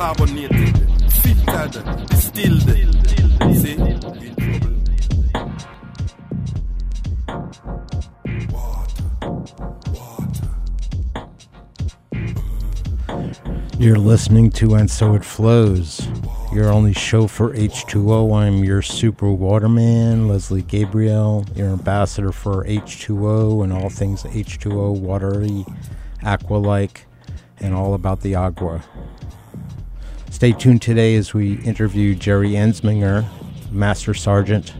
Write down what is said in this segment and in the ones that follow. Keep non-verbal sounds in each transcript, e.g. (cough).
carbonated, filtered, distilled. See? You're listening to And So It Flows, your only show for H2O. I'm your super waterman, Leslie Gabriel, your ambassador for H2O and all things H2O, watery, aqua like, and all about the agua. Stay tuned today as we interview Jerry Ensminger, Master Sergeant.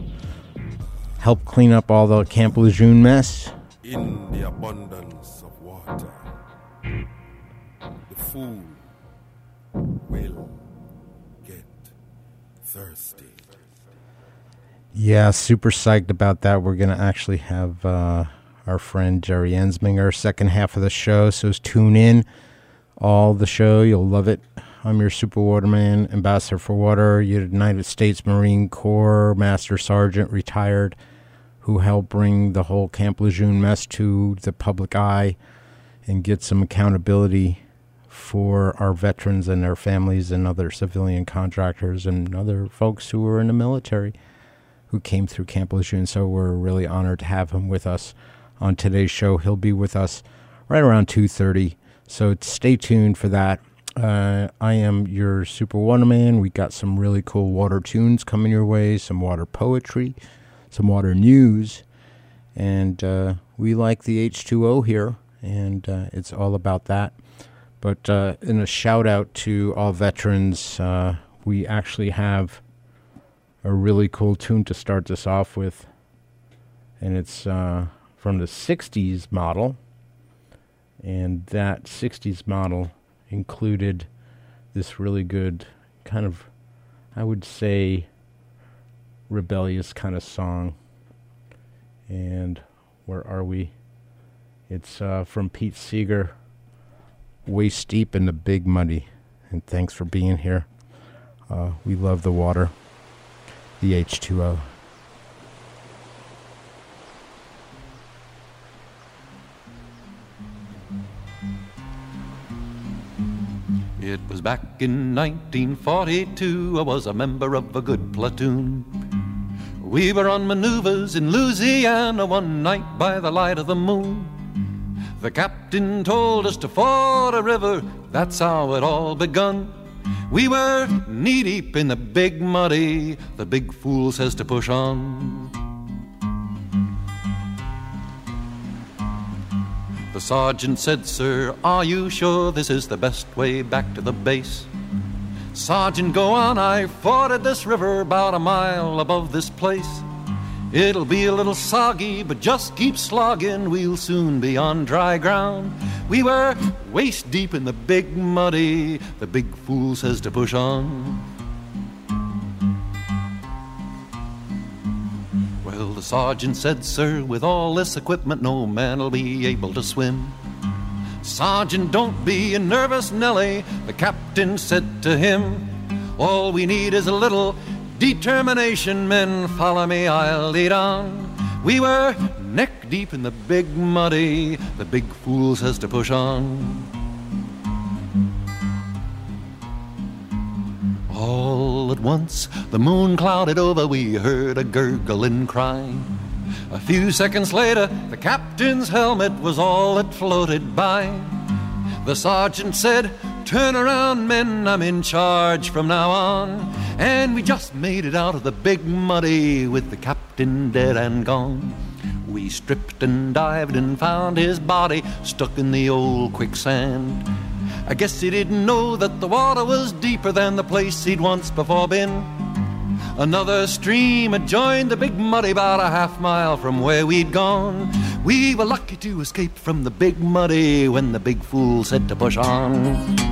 Help clean up all the Camp Lejeune mess. In the abundance of water, the fool will get thirsty. Yeah, super psyched about that. We're going to actually have uh, our friend Jerry Ensminger, second half of the show. So tune in all the show. You'll love it. I'm your super waterman, ambassador for water, United States Marine Corps, Master Sergeant, retired, who helped bring the whole Camp Lejeune mess to the public eye and get some accountability for our veterans and their families and other civilian contractors and other folks who were in the military who came through Camp Lejeune. So we're really honored to have him with us on today's show. He'll be with us right around 2.30. So stay tuned for that. Uh, I am your super water man. We got some really cool water tunes coming your way, some water poetry, some water news, and uh, we like the H2O here, and uh, it's all about that. But uh, in a shout out to all veterans, uh, we actually have a really cool tune to start this off with, and it's uh, from the 60s model, and that 60s model included this really good kind of, I would say, rebellious kind of song. And where are we? It's uh, from Pete Seeger, Waist Deep in the Big Muddy. And thanks for being here. Uh, we love the water, the H2O. It was back in 1942. I was a member of a good platoon. We were on maneuvers in Louisiana one night by the light of the moon. The captain told us to ford a river, that's how it all begun. We were knee deep in the big muddy, the big fool says to push on. The sergeant said, Sir, are you sure this is the best way back to the base? Sergeant, go on, I forded this river about a mile above this place. It'll be a little soggy, but just keep slogging, we'll soon be on dry ground. We were waist deep in the big muddy, the big fool says to push on. The sergeant said, Sir, with all this equipment, no man'll be able to swim. Sergeant, don't be a nervous Nelly, the captain said to him. All we need is a little determination, men. Follow me, I'll lead on. We were neck deep in the big muddy, the big fool says to push on. At once, the moon clouded over, we heard a gurgling cry. A few seconds later, the captain's helmet was all that floated by. The sergeant said, Turn around, men, I'm in charge from now on. And we just made it out of the big muddy with the captain dead and gone. We stripped and dived and found his body stuck in the old quicksand. I guess he didn't know that the water was deeper than the place he'd once before been. Another stream had joined the big muddy about a half mile from where we'd gone. We were lucky to escape from the big muddy when the big fool said to push on.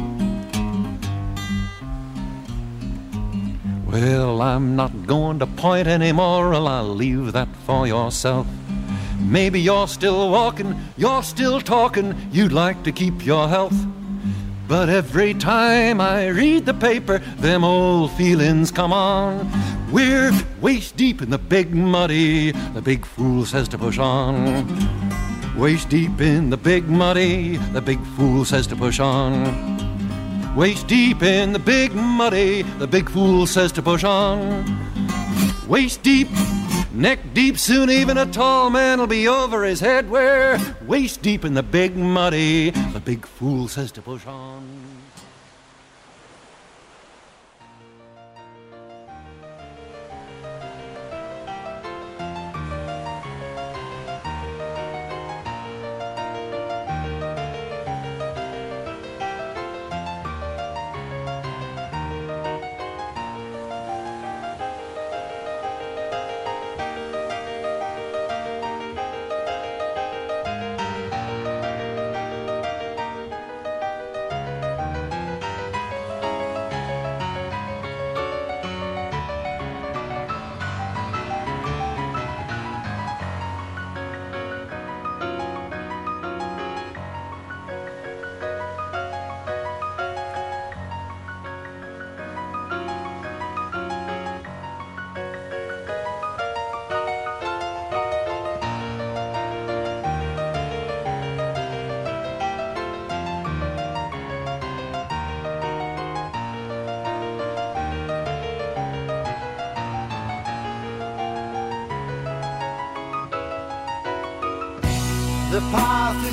Well, I'm not going to point anymore, I'll leave that for yourself. Maybe you're still walking, you're still talking, you'd like to keep your health. But every time I read the paper, them old feelings come on. We're waist deep in the big muddy, the big fool says to push on. Waist deep in the big muddy, the big fool says to push on. Waist deep in the big muddy, the big fool says to push on. Waist deep, neck deep, soon even a tall man'll be over his head. Where waist deep in the big muddy, the big fool says to push on.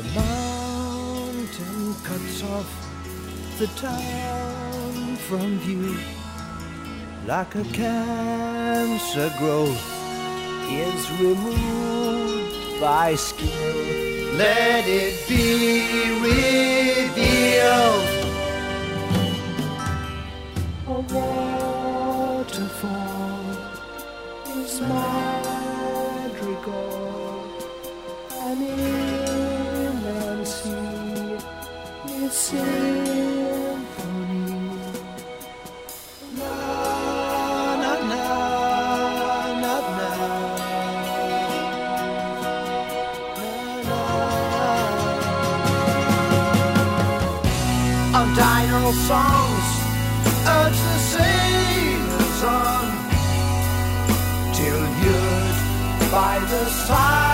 The mountain cuts off the town from view like a cancer growth is removed by skill. Let it be revealed. A waterfall is madrigal, songs urge the sailors on. Till by the sirens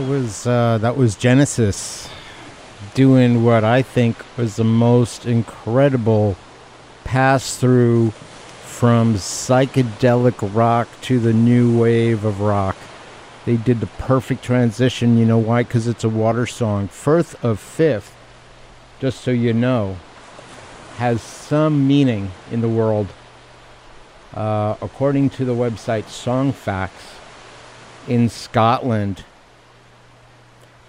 that was uh, that was Genesis doing what I think was the most incredible pass through from psychedelic rock to the new wave of rock. They did the perfect transition. You know why? Because it's a water song. Firth of Fifth, just so you know, has some meaning in the world. Uh, according to the website Songfacts, in Scotland,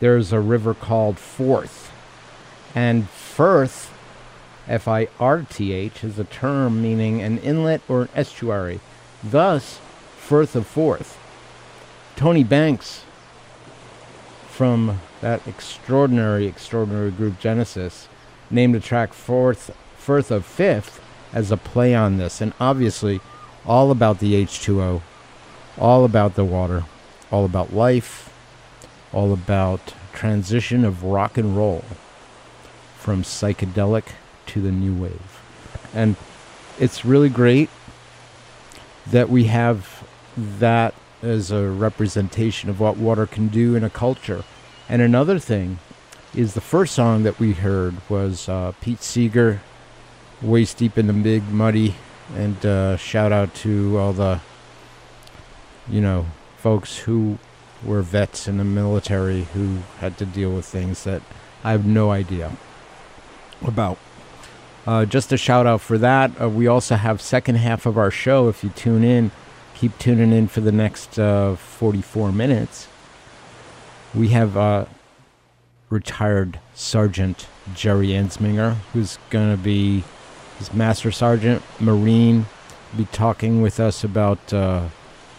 there's a river called Forth. And Firth, F I R T H, is a term meaning an inlet or an estuary. Thus, Firth of Forth. Tony Banks, from that extraordinary, extraordinary group Genesis, named the track Forth, Firth of Fifth as a play on this. And obviously, all about the H2O, all about the water, all about life, all about transition of rock and roll from psychedelic to the new wave. And it's really great that we have that as a representation of what water can do in a culture. And another thing is the first song that we heard was uh, Pete Seeger, Waist Deep in the Big Muddy, and uh, shout out to all the, you know, folks who were vets in the military who had to deal with things that I have no idea about. Uh, just a shout out for that. Uh, we also have second half of our show. If you tune in, keep tuning in for the next uh, 44 minutes. We have uh, retired Sergeant Jerry Ensminger, who's going to be his Master Sergeant Marine, be talking with us about uh,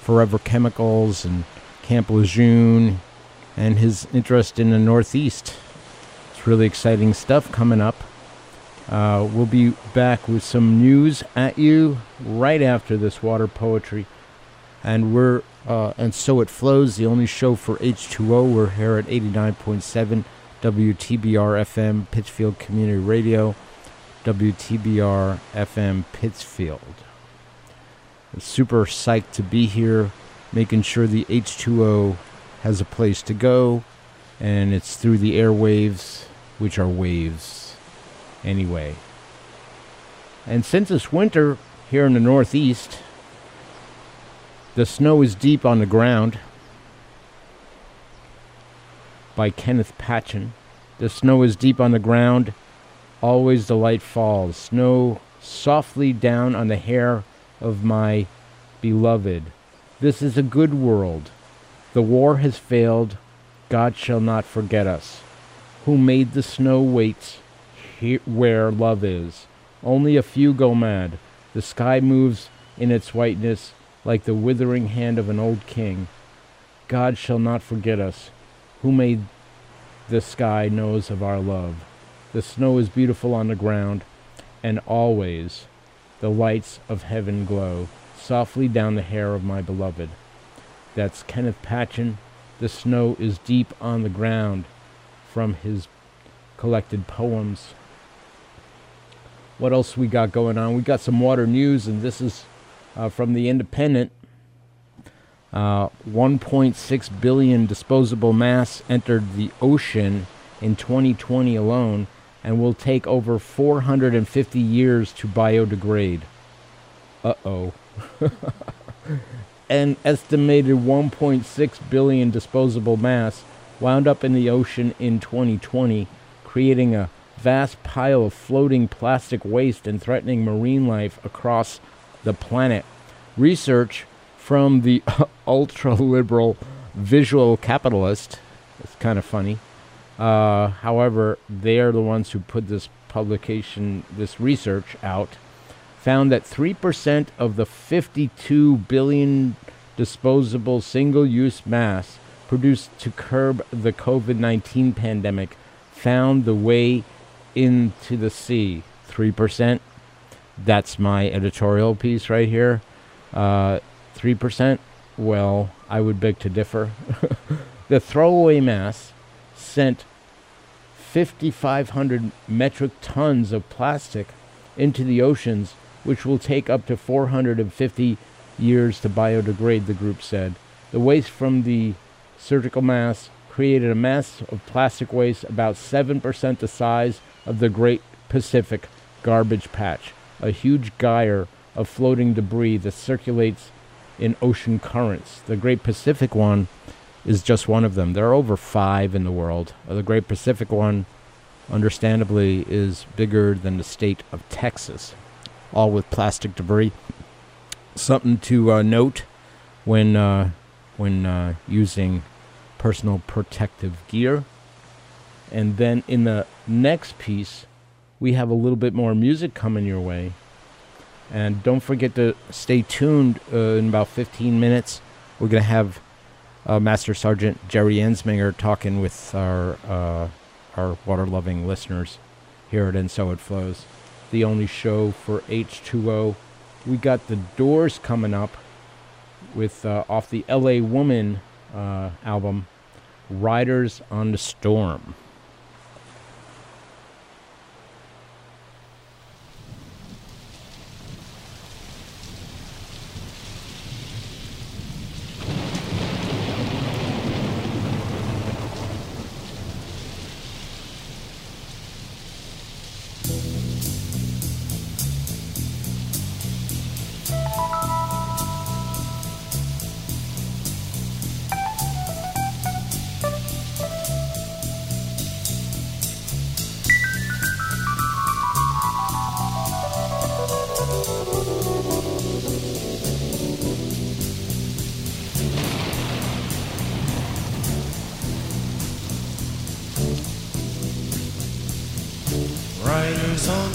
Forever Chemicals and Camp Lejeune and his interest in the Northeast. It's really exciting stuff coming up. Uh, we'll be back with some news at you right after this water poetry, and we're uh, and so it flows. The only show for H2O. We're here at 89.7 WTBR FM Pittsfield Community Radio, WTBR FM Pittsfield. Super psyched to be here, making sure the H2O has a place to go, and it's through the airwaves, which are waves anyway. And since it's winter here in the Northeast, the snow is deep on the ground. By Kenneth Patchen. The snow is deep on the ground. Always the light falls. Snow softly down on the hair of my beloved. This is a good world. The war has failed. God shall not forget us. Who made the snow waits he- where love is. Only a few go mad. The sky moves in its whiteness like the withering hand of an old king. God shall not forget us. Who made the sky knows of our love. The snow is beautiful on the ground, and always the lights of heaven glow softly down the hair of my beloved. That's Kenneth Patchen. The snow is deep on the ground from his collected poems. What else we got going on? We got some water news, and this is uh, from the Independent. Uh, 1.6 billion disposable mass entered the ocean in 2020 alone, and will take over 450 years to biodegrade. Uh oh. (laughs) an estimated 1.6 billion disposable mass wound up in the ocean in 2020, creating a vast pile of floating plastic waste and threatening marine life across the planet. Research from the (laughs) ultra liberal visual capitalist, it's kind of funny. Uh, however, they are the ones who put this publication, this research out, found that 3% of the 52 billion disposable single use mass produced to curb the COVID 19 pandemic found the way into the sea. 3%. That's my editorial piece right here. Uh, 3%. Well, I would beg to differ. (laughs) the throwaway mass sent 5,500 metric tons of plastic into the oceans, which will take up to 450 years to biodegrade, the group said. The waste from the surgical mask created a mass of plastic waste about 7% the size of the Great Pacific Garbage Patch, a huge gyre of floating debris that circulates in ocean currents. The Great Pacific one is just one of them. There are over five in the world. Uh, the Great Pacific one, understandably, is bigger than the state of Texas, all with plastic debris. Something to uh, note when uh, when uh, using personal protective gear. And then in the next piece, we have a little bit more music coming your way. And don't forget to stay tuned uh, in about 15 minutes. We're going to have uh, Master Sergeant Jerry Ensminger talking with our uh, our water loving listeners here at And So It Flows, the only show for H2O. We got the Doors coming up with uh, off the LA Woman uh, album, Riders on the Storm.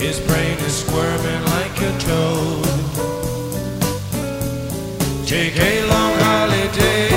His brain is squirming like a toad. Take a long holiday.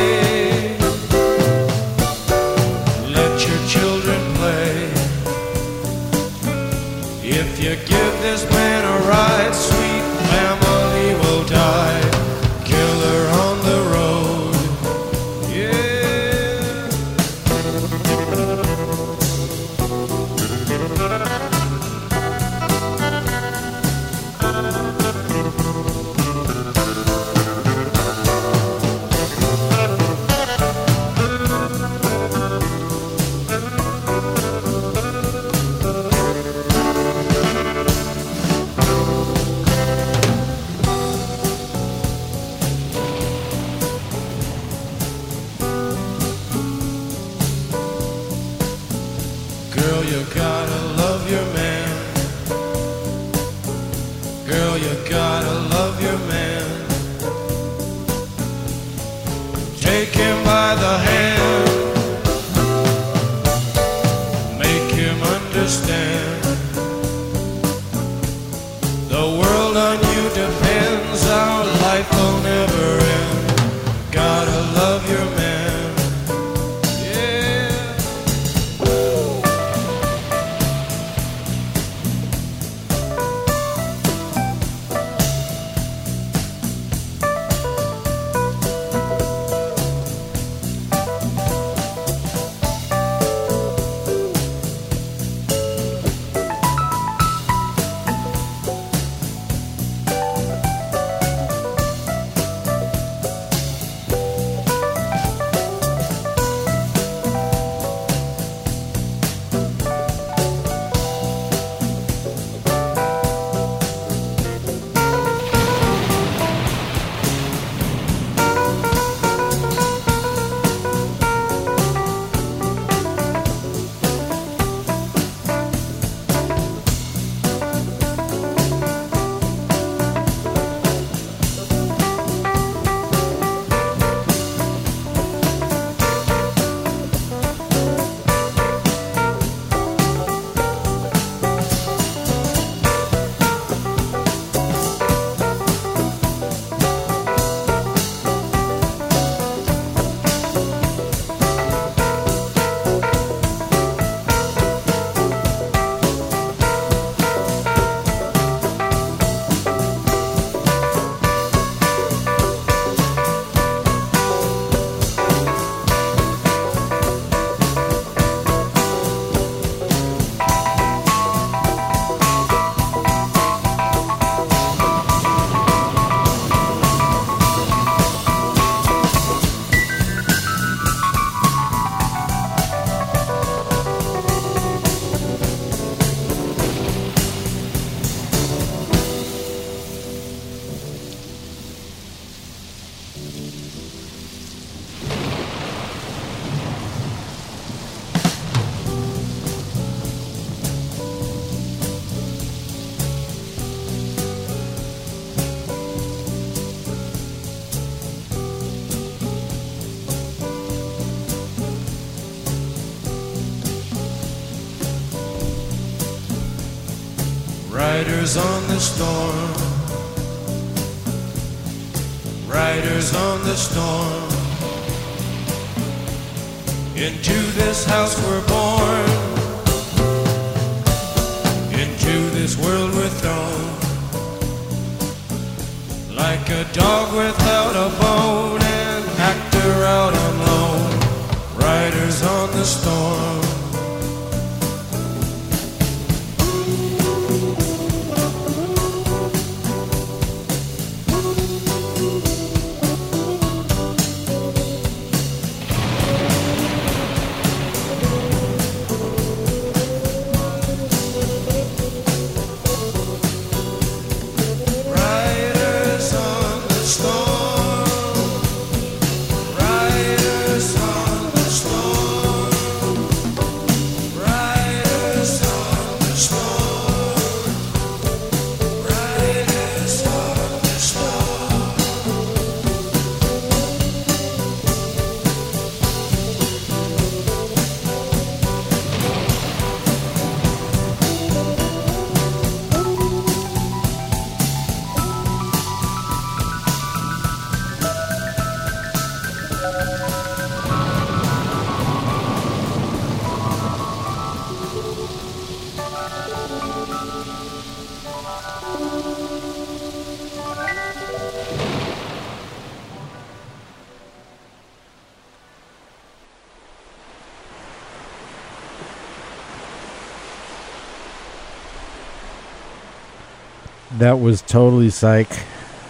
That was totally psych,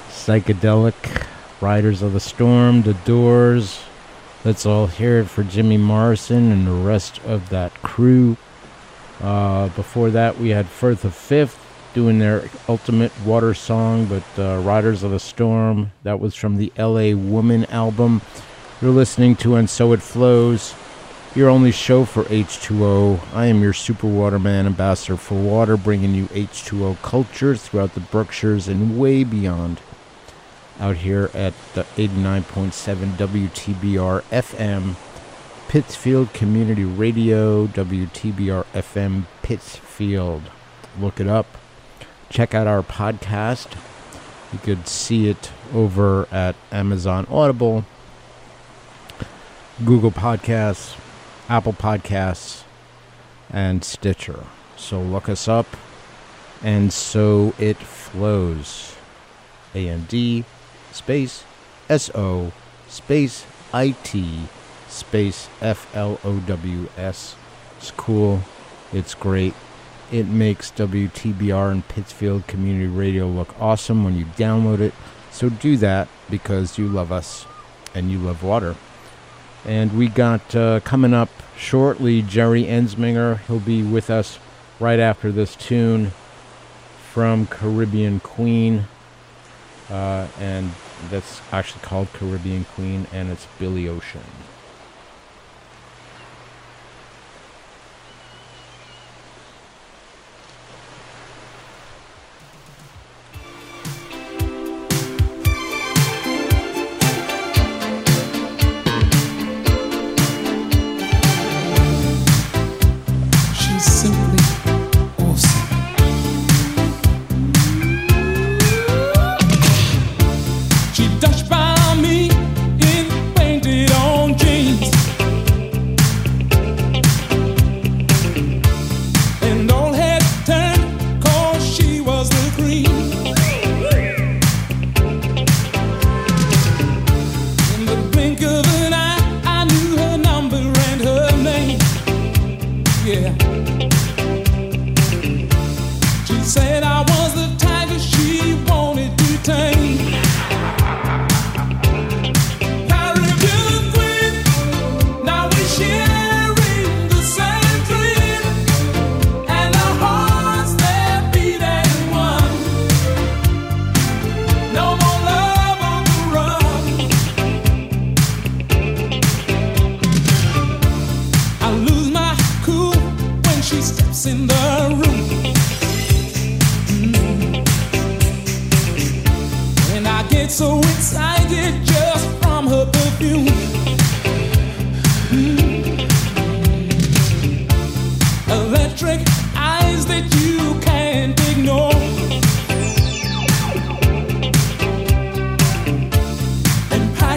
psychedelic. Riders of the Storm, The Doors. Let's all hear it for Jimmy Morrison and the rest of that crew. Uh, before that, we had Firth of Fifth doing their ultimate water song, but uh, Riders of the Storm. That was from the LA Woman album. You're listening to And So It Flows, your only show for H2O. I am your Super Waterman ambassador for water, bringing you H2O culture throughout the Berkshires and way beyond. Out here at the 89.7 WTBR FM, Pittsfield Community Radio, WTBR FM Pittsfield. Look it up. Check out our podcast. You could see it over at Amazon Audible, Google Podcasts, Apple Podcasts, and Stitcher. So look us up. And so it flows. A N D space S O space I T space F L O W S. It's cool. It's great. It makes WTBR and Pittsfield Community Radio look awesome when you download it. So do that because you love us and you love water. And we got uh, coming up shortly Jerry Ensminger. He'll be with us right after this tune from Caribbean Queen. Uh, and that's actually called Caribbean Queen, and it's Billy Ocean.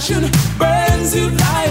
passion burns you like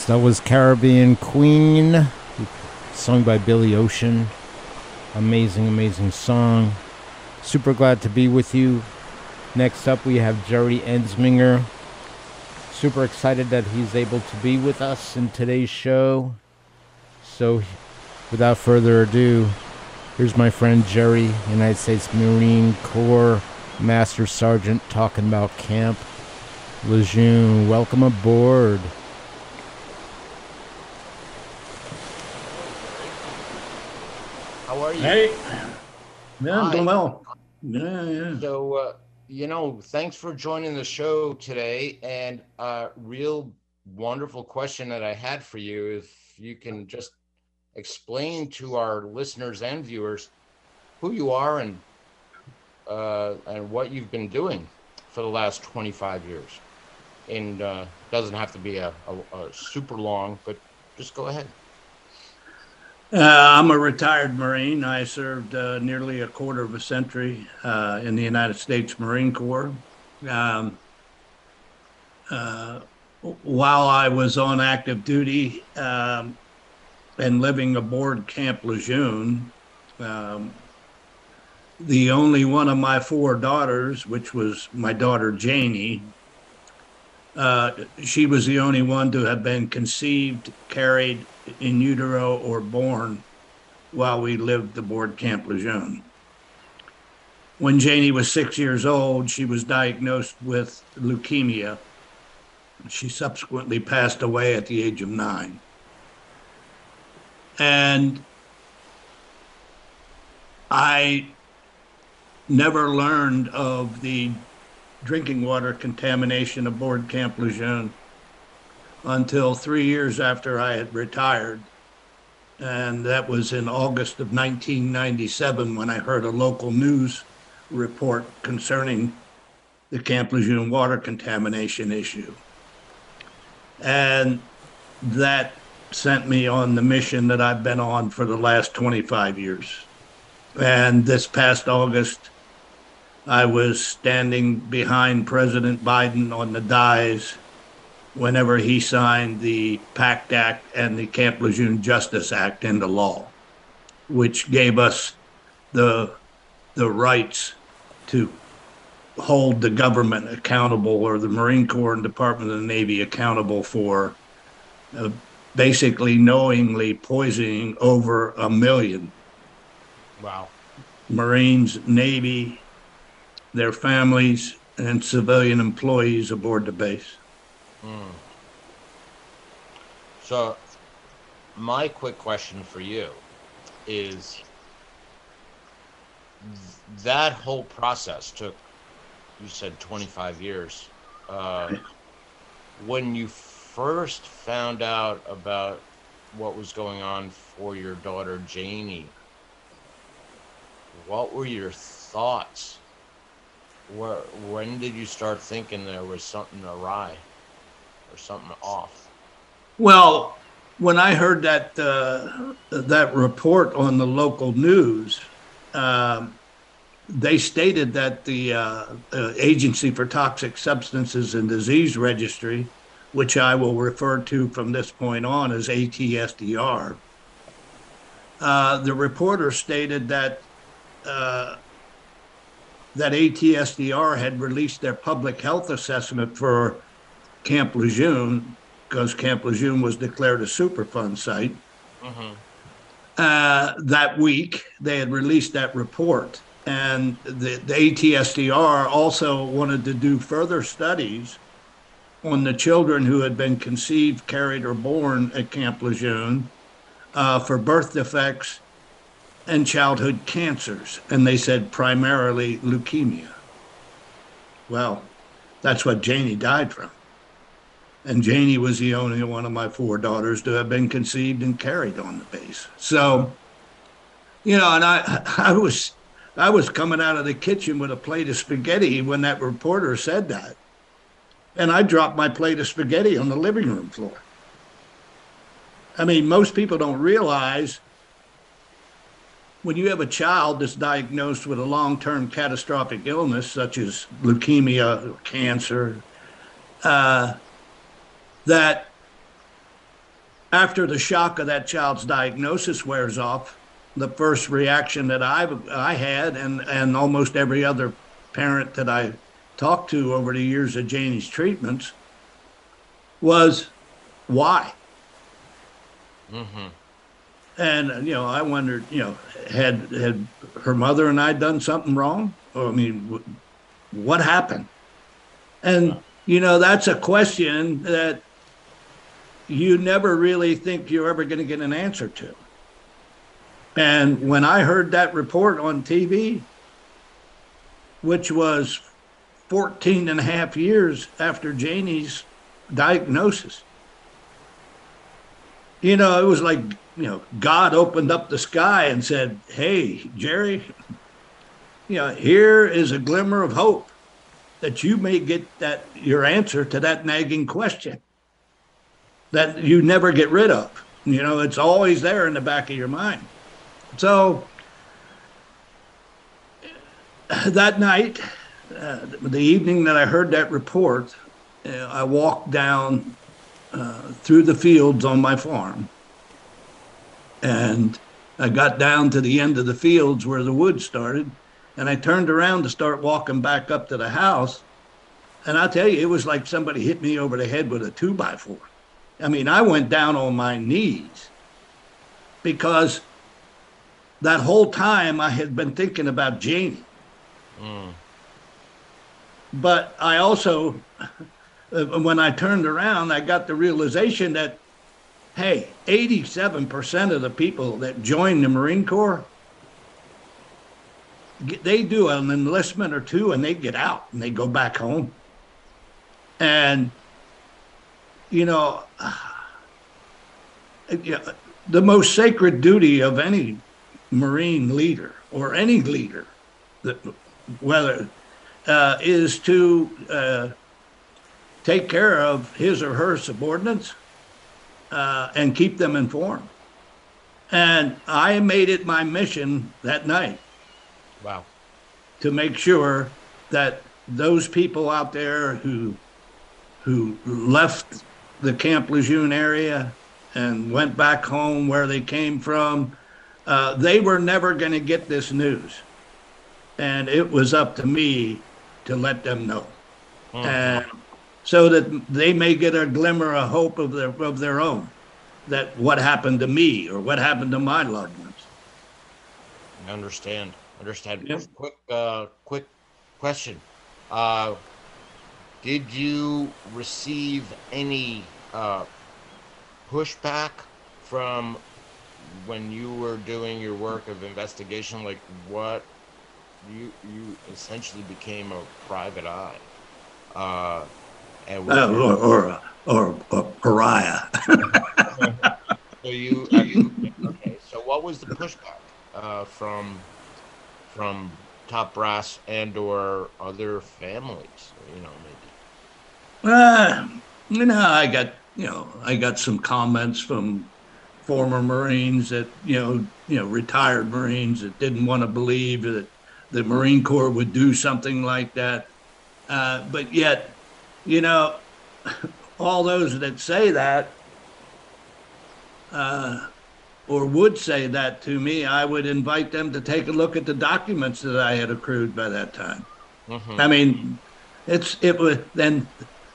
Yes, that was Caribbean Queen, sung by Billy Ocean. Amazing, amazing song. Super glad to be with you. Next up, we have Jerry Ensminger. Super excited that he's able to be with us in today's show. So, without further ado, here's my friend Jerry, United States Marine Corps Master Sergeant, talking about Camp Lejeune. Welcome aboard. How are you? Hey, yeah, I'm doing well. Yeah, yeah. So, uh, you know, thanks for joining the show today. And a real wonderful question that I had for you, if you can just explain to our listeners and viewers who you are and uh, and what you've been doing for the last 25 years. And uh, doesn't have to be a, a, a super long, but just go ahead. Uh, I'm a retired Marine. I served uh, nearly a quarter of a century uh, in the United States Marine Corps. Um, uh, while I was on active duty um, and living aboard Camp Lejeune, um, the only one of my four daughters, which was my daughter Janie, uh, she was the only one to have been conceived, carried in utero, or born while we lived aboard Camp Lejeune. When Janie was six years old, she was diagnosed with leukemia. She subsequently passed away at the age of nine. And I never learned of the drinking water contamination aboard Camp Lejeune until three years after I had retired. And that was in August of 1997 when I heard a local news report concerning the Camp Lejeune water contamination issue. And that sent me on the mission that I've been on for the last 25 years. And this past August, I was standing behind President Biden on the dais whenever he signed the PACT Act and the Camp Lejeune Justice Act into law, which gave us the the rights to hold the government accountable or the Marine Corps and Department of the Navy accountable for uh, basically knowingly poisoning over a million Wow. Marines, Navy, their families, and civilian employees aboard the base. So, my quick question for you is th- that whole process took, you said 25 years. Uh, when you first found out about what was going on for your daughter Janie, what were your thoughts? Where, when did you start thinking there was something awry or something off? Well, when I heard that uh, that report on the local news, um, they stated that the uh, uh, Agency for Toxic Substances and Disease Registry, which I will refer to from this point on as ATSDR, uh, the reporter stated that uh, that ATSDR had released their public health assessment for Camp Lejeune because Camp Lejeune was declared a Superfund site. Uh, that week, they had released that report. And the, the ATSDR also wanted to do further studies on the children who had been conceived, carried, or born at Camp Lejeune uh, for birth defects and childhood cancers. And they said primarily leukemia. Well, that's what Janie died from. And Janie was the only one of my four daughters to have been conceived and carried on the base. So, you know, and I, (laughs) I was, I was coming out of the kitchen with a plate of spaghetti when that reporter said that, and I dropped my plate of spaghetti on the living room floor. I mean, most people don't realize when you have a child that's diagnosed with a long-term catastrophic illness such as leukemia or cancer, uh, that after the shock of that child's diagnosis wears off, the first reaction that I I had, and and almost every other parent that I talked to over the years of Janie's treatments, was why. Mm-hmm. And you know, I wondered, you know, had had her mother and I done something wrong? Or I mean, what happened? And you know, that's a question that you never really think you're ever going to get an answer to. And when I heard that report on TV, which was 14 and a half years after Janie's diagnosis, you know, it was like, you know, God opened up the sky and said, Hey, Jerry, you know, here is a glimmer of hope that you may get that your answer to that nagging question that you never get rid of. You know, it's always there in the back of your mind. So that night, uh, the evening that I heard that report, uh, I walked down uh, through the fields on my farm. And I got down to the end of the fields where the woods started. And I turned around to start walking back up to the house. And I tell you, it was like somebody hit me over the head with a two by four. I mean, I went down on my knees because that whole time I had been thinking about Janie. Mm. But I also, (laughs) when I turned around, I got the realization that, hey, 87% of the people that join the Marine Corps, they do an enlistment or two and they get out and they go back home. And, you know, (sighs) the most sacred duty of any Marine leader or any leader, that whether uh, is to uh, take care of his or her subordinates uh, and keep them informed. And I made it my mission that night Wow. to make sure that those people out there who who left the Camp Lejeune area and went back home where they came from, uh, they were never going to get this news, and it was up to me to let them know, and so that they may get a glimmer of hope of their of their own, that what happened to me or what happened to my loved ones. I understand. Understand. Yeah. Quick, uh, quick question. Uh, did you receive any uh, pushback from when you were doing your work of investigation? Like what you you essentially became a private eye, uh, or, or, a- or pariah. (laughs) So you, you okay? So what was the pushback uh, from from top brass and or other families? You know, maybe. Uh, you know, I got you know, I got some comments from former Marines that you know, you know, retired Marines that didn't want to believe that the Marine Corps would do something like that. Uh, but yet, you know, all those that say that, uh, or would say that to me, I would invite them to take a look at the documents that I had accrued by that time. I mean, it's it was then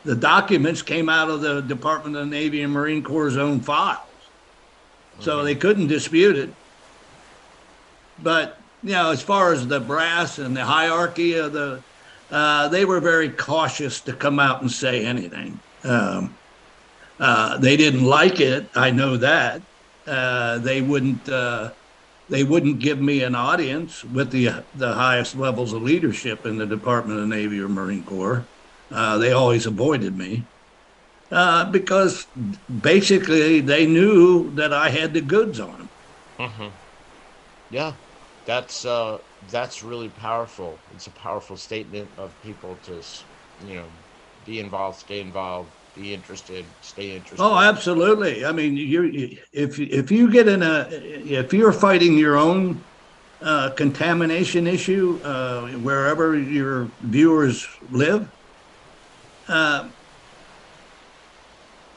the documents came out of the Department of the Navy and Marine Corps' own files, so they couldn't dispute it. But you know, as far as the brass and the hierarchy of the, uh, they were very cautious to come out and say anything. Um, uh, they didn't like it. I know that. Uh, they wouldn't. Uh, they wouldn't give me an audience with the the highest levels of leadership in the Department of Navy or Marine Corps. Uh, they always avoided me uh, because basically they knew that I had the goods on them. Mm-hmm. Yeah, that's uh, that's really powerful. It's a powerful statement of people to, you know, be involved, stay involved, be interested, stay interested. Oh, absolutely. I mean, you if if you get in a if you're fighting your own uh, contamination issue uh, wherever your viewers live, uh,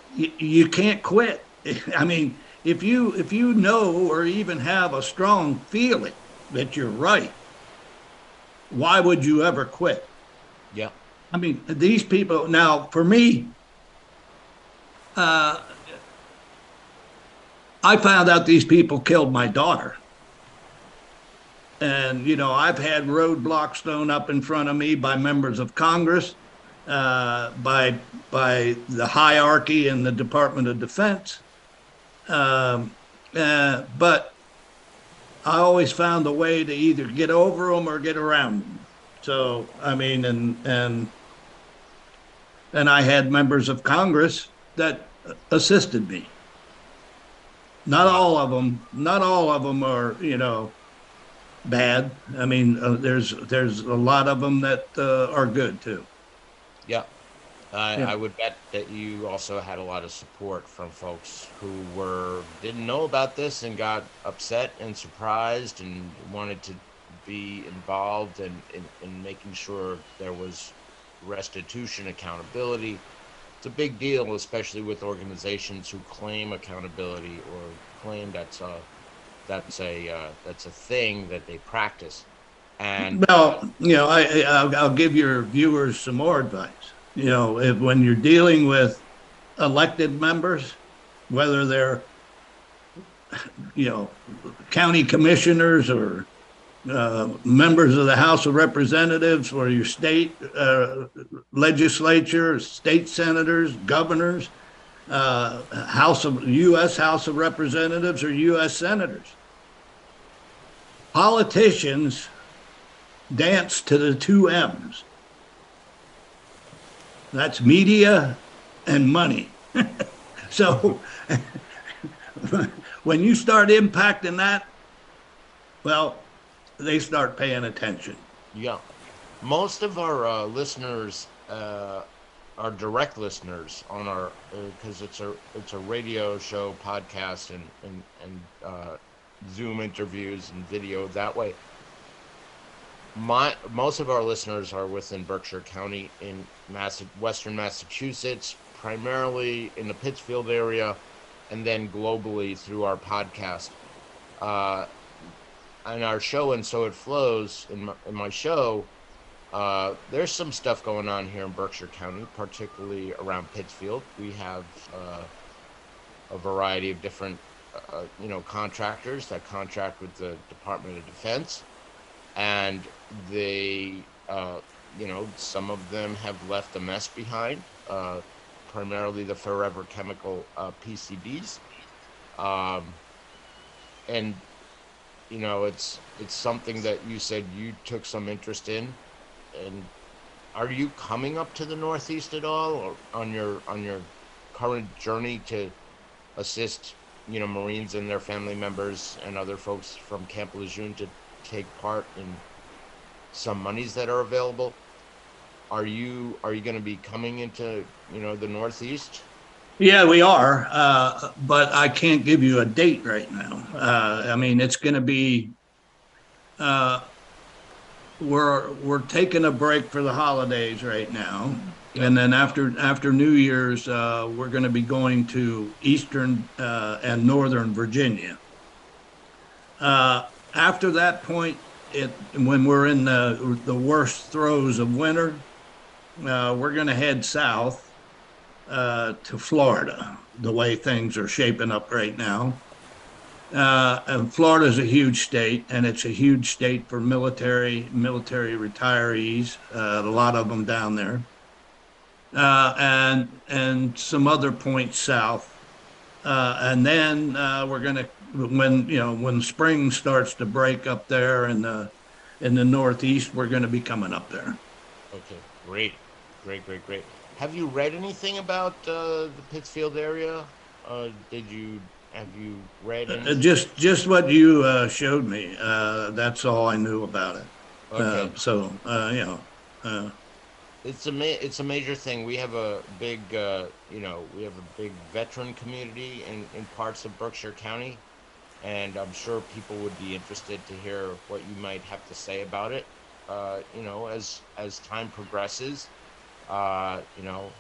you, you can't quit. (laughs) I mean, if you if you know or even have a strong feeling that you're right, why would you ever quit? Yeah. I mean, these people now for me, uh, I found out these people killed my daughter. And, you know, I've had roadblocks thrown up in front of me by members of Congress, uh, by, by the hierarchy in the Department of Defense. Um, uh, but I always found a way to either get over them or get around them. So, I mean, and, and, and I had members of Congress that assisted me. Not all of them, not all of them are, you know, bad. I mean, uh, there's there's a lot of them that uh, are good too. Yeah. I Yeah. I would bet that you also had a lot of support from folks who were didn't know about this and got upset and surprised and wanted to be involved in, in, in making sure there was restitution accountability. It's a big deal, especially with organizations who claim accountability or claim that's a that's a uh, that's a thing that they practice. And Well, you know, I, I I'll, I'll give your viewers some more advice. You know, if when you're dealing with elected members, whether they're you know county commissioners or uh, members of the House of Representatives or your state uh, legislature, state senators, governors, uh, House of U.S. House of Representatives or U.S. senators. Politicians dance to the two M's. That's media and money. (laughs) so (laughs) when you start impacting that, well, they start paying attention. Yeah, most of our uh, listeners uh, are direct listeners on our because it's a it's a radio show, podcast, and and and uh, Zoom interviews and video that way. My most of our listeners are within Berkshire County in Massa, Western Massachusetts, primarily in the Pittsfield area, and then globally through our podcast. Uh, on our show and so it flows in my, in my show uh, there's some stuff going on here in berkshire county particularly around pittsfield we have uh, a variety of different uh, you know contractors that contract with the department of defense and they uh, you know some of them have left a mess behind uh, primarily the forever chemical uh, pcbs um, and you know it's it's something that you said you took some interest in. And are you coming up to the northeast at all or on your on your current journey to assist you know marines and their family members and other folks from camp lejeune to take part in some monies that are available are you are you going to be coming into you know the northeast Yeah, we are, uh, but I can't give you a date right now. Uh, I mean, it's going to be. Uh, we're we're taking a break for the holidays right now, and then after after New Year's, uh, we're going to be going to Eastern uh, and Northern Virginia. Uh, after that point, it when we're in the the worst throes of winter, uh, we're going to head south uh, to Florida, the way things are shaping up right now. Uh, and Florida is a huge state, and it's a huge state for military military retirees. Uh, a lot of them down there, uh, and and some other points south. Uh, and then we're gonna when you know when spring starts to break up there in the in the northeast, we're gonna be coming up there. Okay, great, great, great, great. Have you read anything about uh, the Pittsfield area? Uh, did you have you read Uh, anything? just just what you uh, showed me. Uh, that's all I knew about it. Uh, Okay. so uh, you know, uh, It's a ma- it's a major thing. We have a big uh, you know we have a big veteran community in, in parts of Berkshire County, and I'm sure people would be interested to hear what you might have to say about it. Uh, you know, as as time progresses, uh, you know,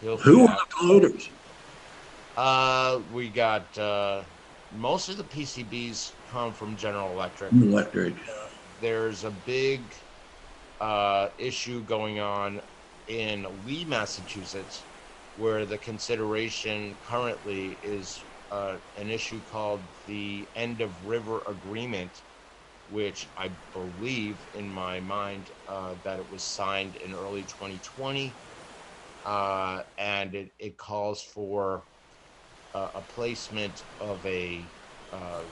who are the floaters? Uh, we got uh, most of the PCBs come from General Electric. Electric. There's a big uh, issue going on in Lee, Massachusetts, where the consideration currently is uh, an issue called the End of River Agreement, which I believe in my mind uh, that it was signed in early 2020. Uh, and it, it calls for uh, a placement of a uh,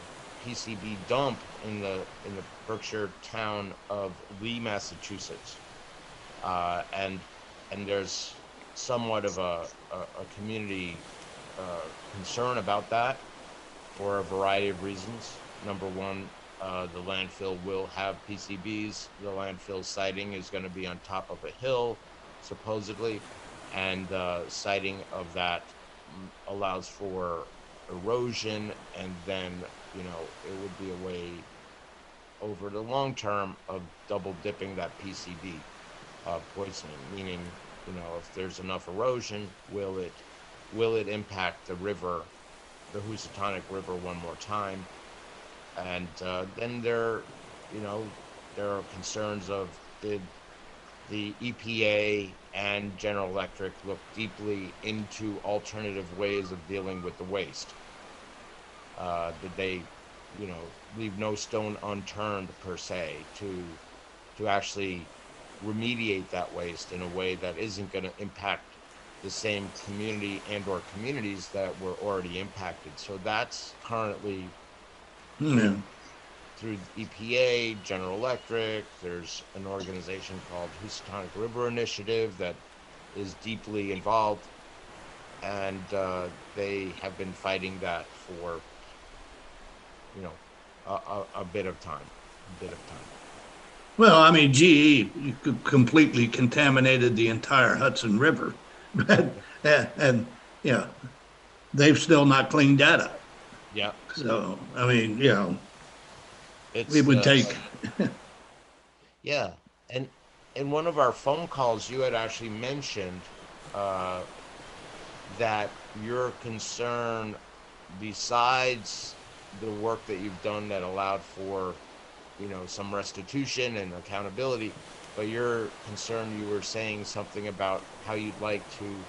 PCB dump in the in the Berkshire town of Lee, Massachusetts, uh, and and there's somewhat of a, a, a community uh, concern about that for a variety of reasons. Number one, uh, the landfill will have PCBs. The landfill siting is going to be on top of a hill, supposedly, and uh, siting of that allows for erosion, and then you know it would be a way over the long term of double dipping that PCB uh, poisoning. Meaning, you know, if there's enough erosion, will it will it impact the river, the Housatonic River, one more time? And uh, then there, you know, there are concerns of did the EPA and General Electric look deeply into alternative ways of dealing with the waste? Uh, did they, you know, leave no stone unturned per se to to actually remediate that waste in a way that isn't going to impact the same community and or communities that were already impacted. So that's currently Yeah. through EPA, General Electric. There's an organization called Housatonic River Initiative that is deeply involved, and uh, they have been fighting that for, you know, a, a, a bit of time, a bit of time. Well, I mean, GE completely contaminated the entire Hudson River, (laughs) and, and you know, they've still not cleaned that up. Yeah, So, I mean, you know, it's it would uh, take. Yeah, and in one of our phone calls, you had actually mentioned uh, that your concern, besides the work that you've done that allowed for, you know, some restitution and accountability, but you're concerned you were saying something about how you'd like to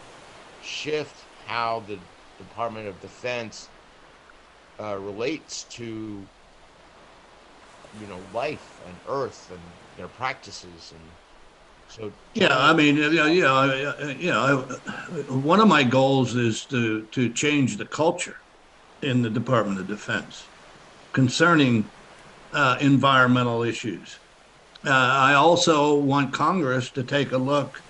shift how the Department of Defense uh, relates to you know life and earth and their practices and so Yeah, I mean, I- you know, one of my goals is to to change the culture in the Department of Defense concerning uh, environmental issues. Uh, I also want Congress to take a look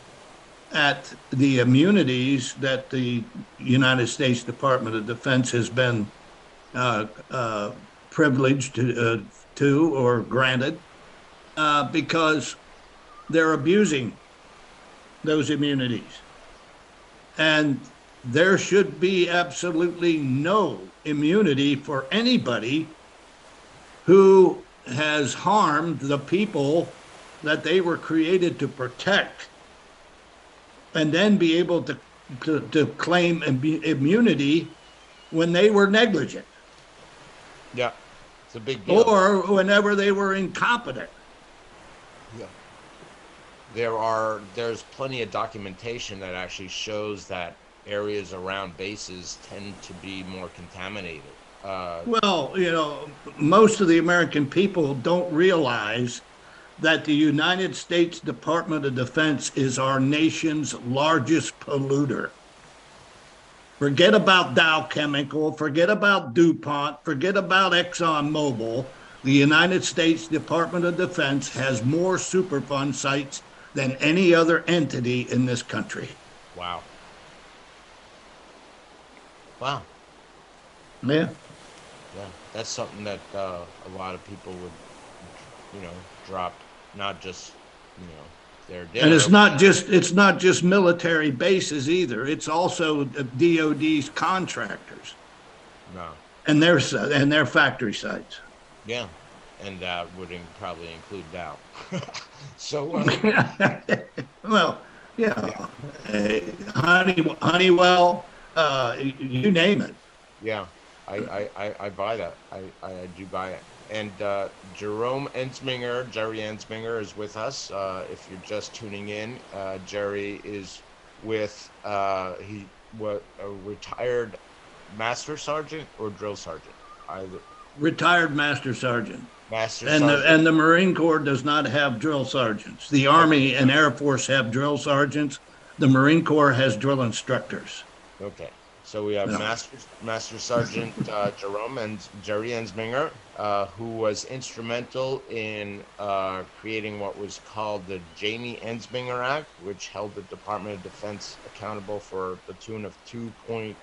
at the immunities that the United States Department of Defense has been uh, uh, privileged to, uh, to or granted uh, because they're abusing those immunities. And there should be absolutely no immunity for anybody who has harmed the people that they were created to protect and then be able to, to, to claim immu- immunity when they were negligent yeah it's a big deal or whenever they were incompetent. yeah. there are there's plenty of documentation that actually shows that areas around bases tend to be more contaminated uh, Well, you know, most of the American people don't realize that the United States Department of Defense is our nation's largest polluter. Forget about Dow Chemical, forget about DuPont, forget about ExxonMobil. The United States Department of Defense has more Superfund sites than any other entity in this country. wow wow Yeah. Yeah that's something that uh, a lot of people would you know drop not just you know their dinner And it's not just it's not just military bases either. It's also DoD's contractors no and their and their factory sites. Yeah, and that would in, probably include Dow. (laughs) so, uh, (laughs) well, yeah, uh, Honey, Honeywell, uh, you name it. Yeah, I, I, I, buy that. I, I, I do buy it. And uh, Jerome Ensminger, Jerry Ensminger, is with us. Uh, if you're just tuning in, uh, Jerry is with uh, he what a retired master sergeant or drill sergeant, either Retired Master Sergeant. master And sergeant. the, and the Marine Corps does not have drill sergeants. The Army and Air Force have drill sergeants. The Marine Corps has drill instructors. Okay, so we have Yeah. Master Master Sergeant (laughs) uh, Jerome and Jerry Ensminger, uh, who was instrumental in uh, creating what was called the Jamie Ensminger Act, which held the Department of Defense accountable for the tune of 2.2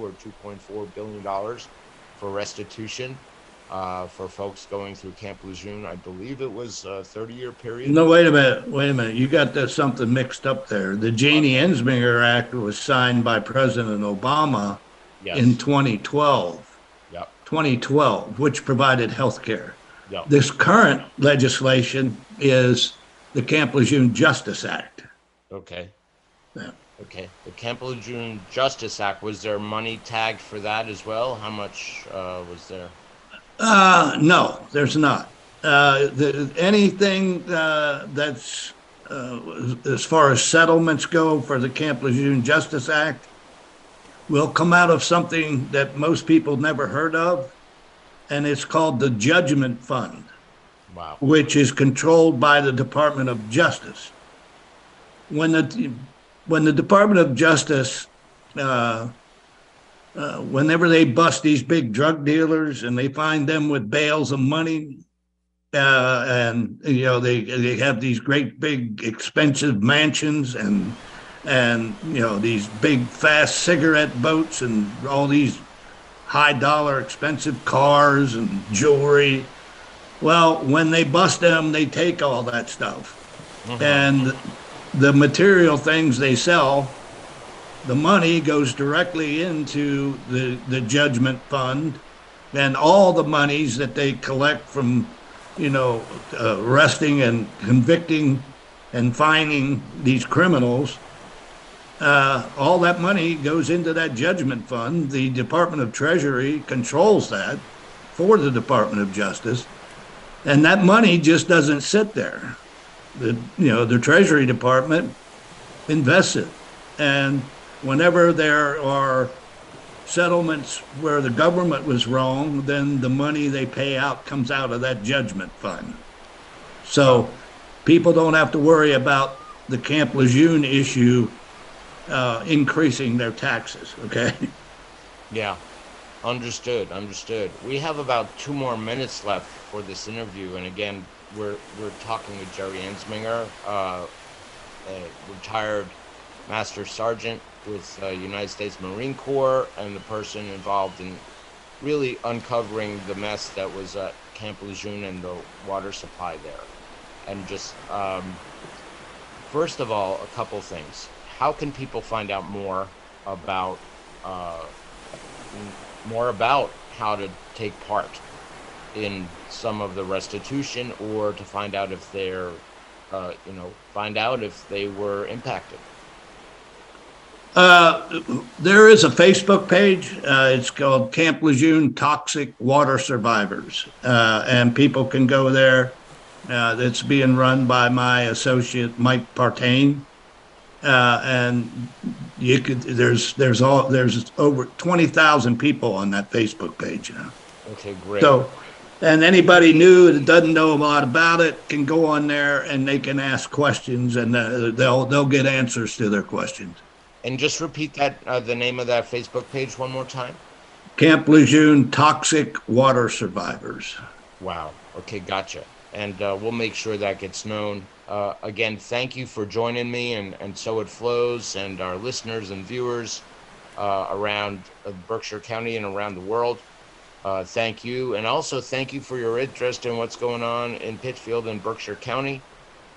or 2.4 billion dollars for restitution uh, for folks going through Camp Lejeune. I believe it was a 30-year period. No, wait a minute. Wait a minute. You got that something mixed up there. The Janie Ensminger Act was signed by President Obama Yes. in 2012. Yep. 2012, which provided health care. Yep. This current legislation is the Camp Lejeune Justice Act. Okay. Yeah. Okay. The Camp Lejeune Justice Act, was there money tagged for that as well? How much uh, was there? Uh, no, there's not. Uh, the, anything uh, that's uh, as far as settlements go for the Camp Lejeune Justice Act will come out of something that most people never heard of, and it's called the Judgment Fund, Wow. which is controlled by the Department of Justice. When the when the Department of Justice uh, uh, whenever they bust these big drug dealers and they find them with bales of money, uh, and you know they they have these great big expensive mansions and and you know these big fast cigarette boats and all these high dollar expensive cars and jewelry. Well, when they bust them, they take all that stuff, and the material things they sell the money goes directly into the, the judgment fund and all the monies that they collect from you know uh, arresting and convicting and fining these criminals uh, all that money goes into that judgment fund. The department of treasury controls that for the department of justice and that money just doesn't sit there. The you know the treasury department invests it and whenever there are settlements where the government was wrong, then the money they pay out comes out of that judgment fund. So people don't have to worry about the Camp Lejeune issue uh, increasing their taxes. Okay. (laughs) Yeah. Understood. Understood. We have about two more minutes left for this interview, and again, we're we're talking with Jerry Ensminger, uh, a retired Master Sergeant with uh, United States Marine Corps, and the person involved in really uncovering the mess that was at Camp Lejeune and the water supply there, and just um, first of all, a couple things. How can people find out more about uh, more about how to take part in some of the restitution, or to find out if they're, uh, you know, find out if they were impacted? Uh, there is a Facebook page. Uh, it's called Camp Lejeune Toxic Water Survivors, uh, and people can go there. Uh, it's being run by my associate Mike Partain, uh, and you could. There's there's all there's over twenty thousand people on that Facebook page now. Okay, great. So, and anybody new that doesn't know a lot about it can go on there and they can ask questions, and uh, they'll they'll get answers to their questions. And just repeat that uh, the name of that Facebook page one more time. Camp Lejeune Toxic Water Survivors. Wow. Okay, gotcha. And uh, we'll make sure that gets known. Uh, again, thank you for joining me and, and So It Flows and our listeners and viewers uh, around uh, Berkshire County and around the world. Uh, thank you. And also thank you for your interest in what's going on in Pittsfield and Berkshire County.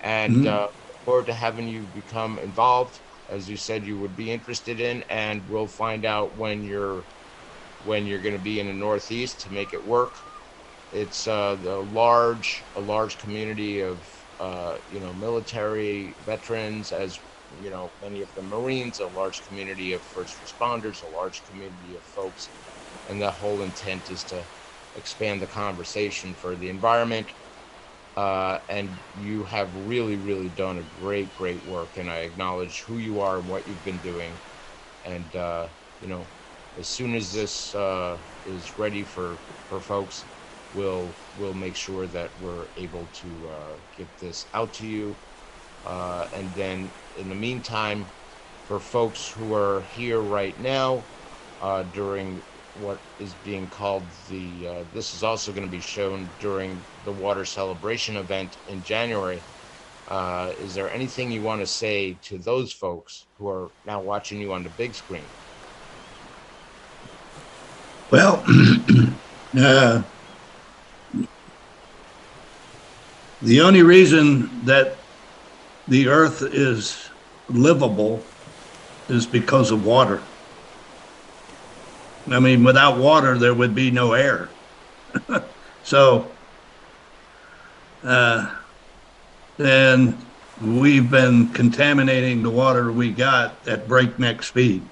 And look forward to having you become involved, as you said you would be interested in. And we'll find out when you're when you're going to be in the Northeast to make it work it's uh, the large a large community of uh, you know military veterans as you know many of the Marines, a large community of first responders, a large community of folks, and the whole intent is to expand the conversation for the environment. Uh, and you have really, really done a great, great work, and I acknowledge who you are and what you've been doing. And uh, you know, as soon as this uh, is ready for for folks, we'll we'll make sure that we're able to uh, get this out to you. Uh, and then in the meantime, for folks who are here right now uh, during what is being called the, uh, this is also going to be shown during the water celebration event in January. Uh, is there anything you want to say to those folks who are now watching you on the big screen? Well, (clears throat) uh, the only reason that the earth is livable is because of water. I mean, without water, there would be no air. (laughs) so, uh, and we've been contaminating the water we got at breakneck speed.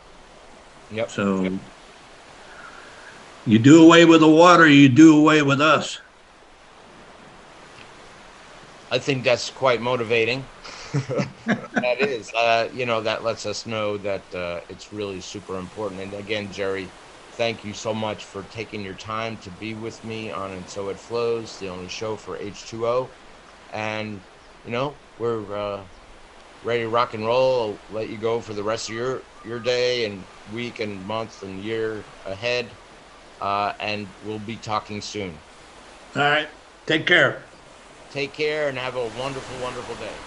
Yep. So, you do away with the water, you do away with us. I think that's quite motivating. (laughs) that is, uh, you know, that lets us know that uh, it's really super important. And again, Jerry, thank you so much for taking your time to be with me on And So It Flows, the only show for H2O. And, you know, we're uh, ready to rock and roll. I'll let you go for the rest of your, your day and week and month and year ahead. Uh, and we'll be talking soon. All right. Take care. Take care and have a wonderful, wonderful day.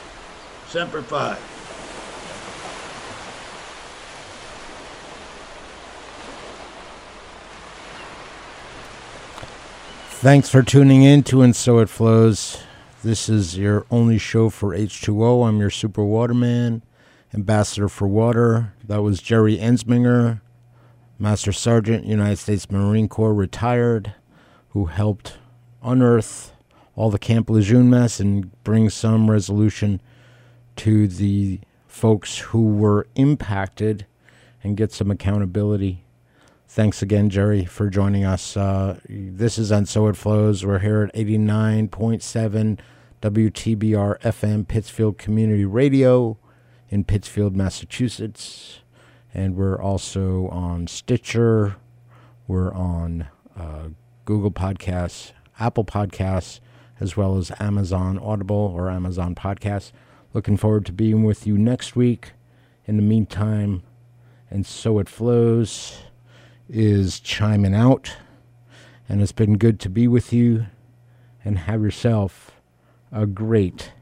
Semper Fi. Thanks for tuning in to And So It Flows. This is your only show for H2O. I'm your super waterman, ambassador for water. That was Jerry Ensminger, Master Sergeant, United States Marine Corps, retired, who helped unearth all the Camp Lejeune mess and bring some resolution to the folks who were impacted and get some accountability. Thanks again, Jerry, for joining us. Uh, this is And So It Flows. We're here at 89.7 WTBR FM Pittsfield Community Radio in Pittsfield, Massachusetts. And we're also on Stitcher. We're on uh, Google Podcasts, Apple Podcasts, as well as Amazon Audible or Amazon Podcasts. Looking forward to being with you next week. In the meantime, and so it flows is chiming out. And it's been good to be with you. And have yourself a great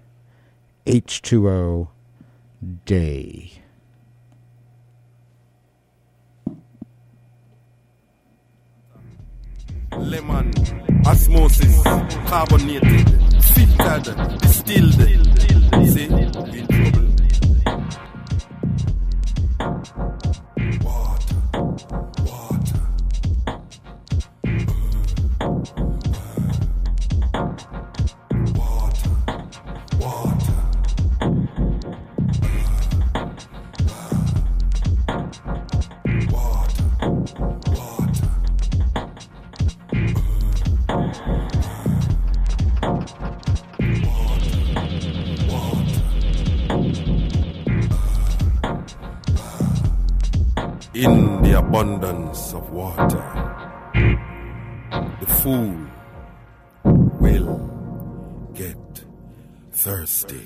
H2O day. lemon, osmosis, carbonated, filtered, distilled. See, abundance of water, the fool will get thirsty.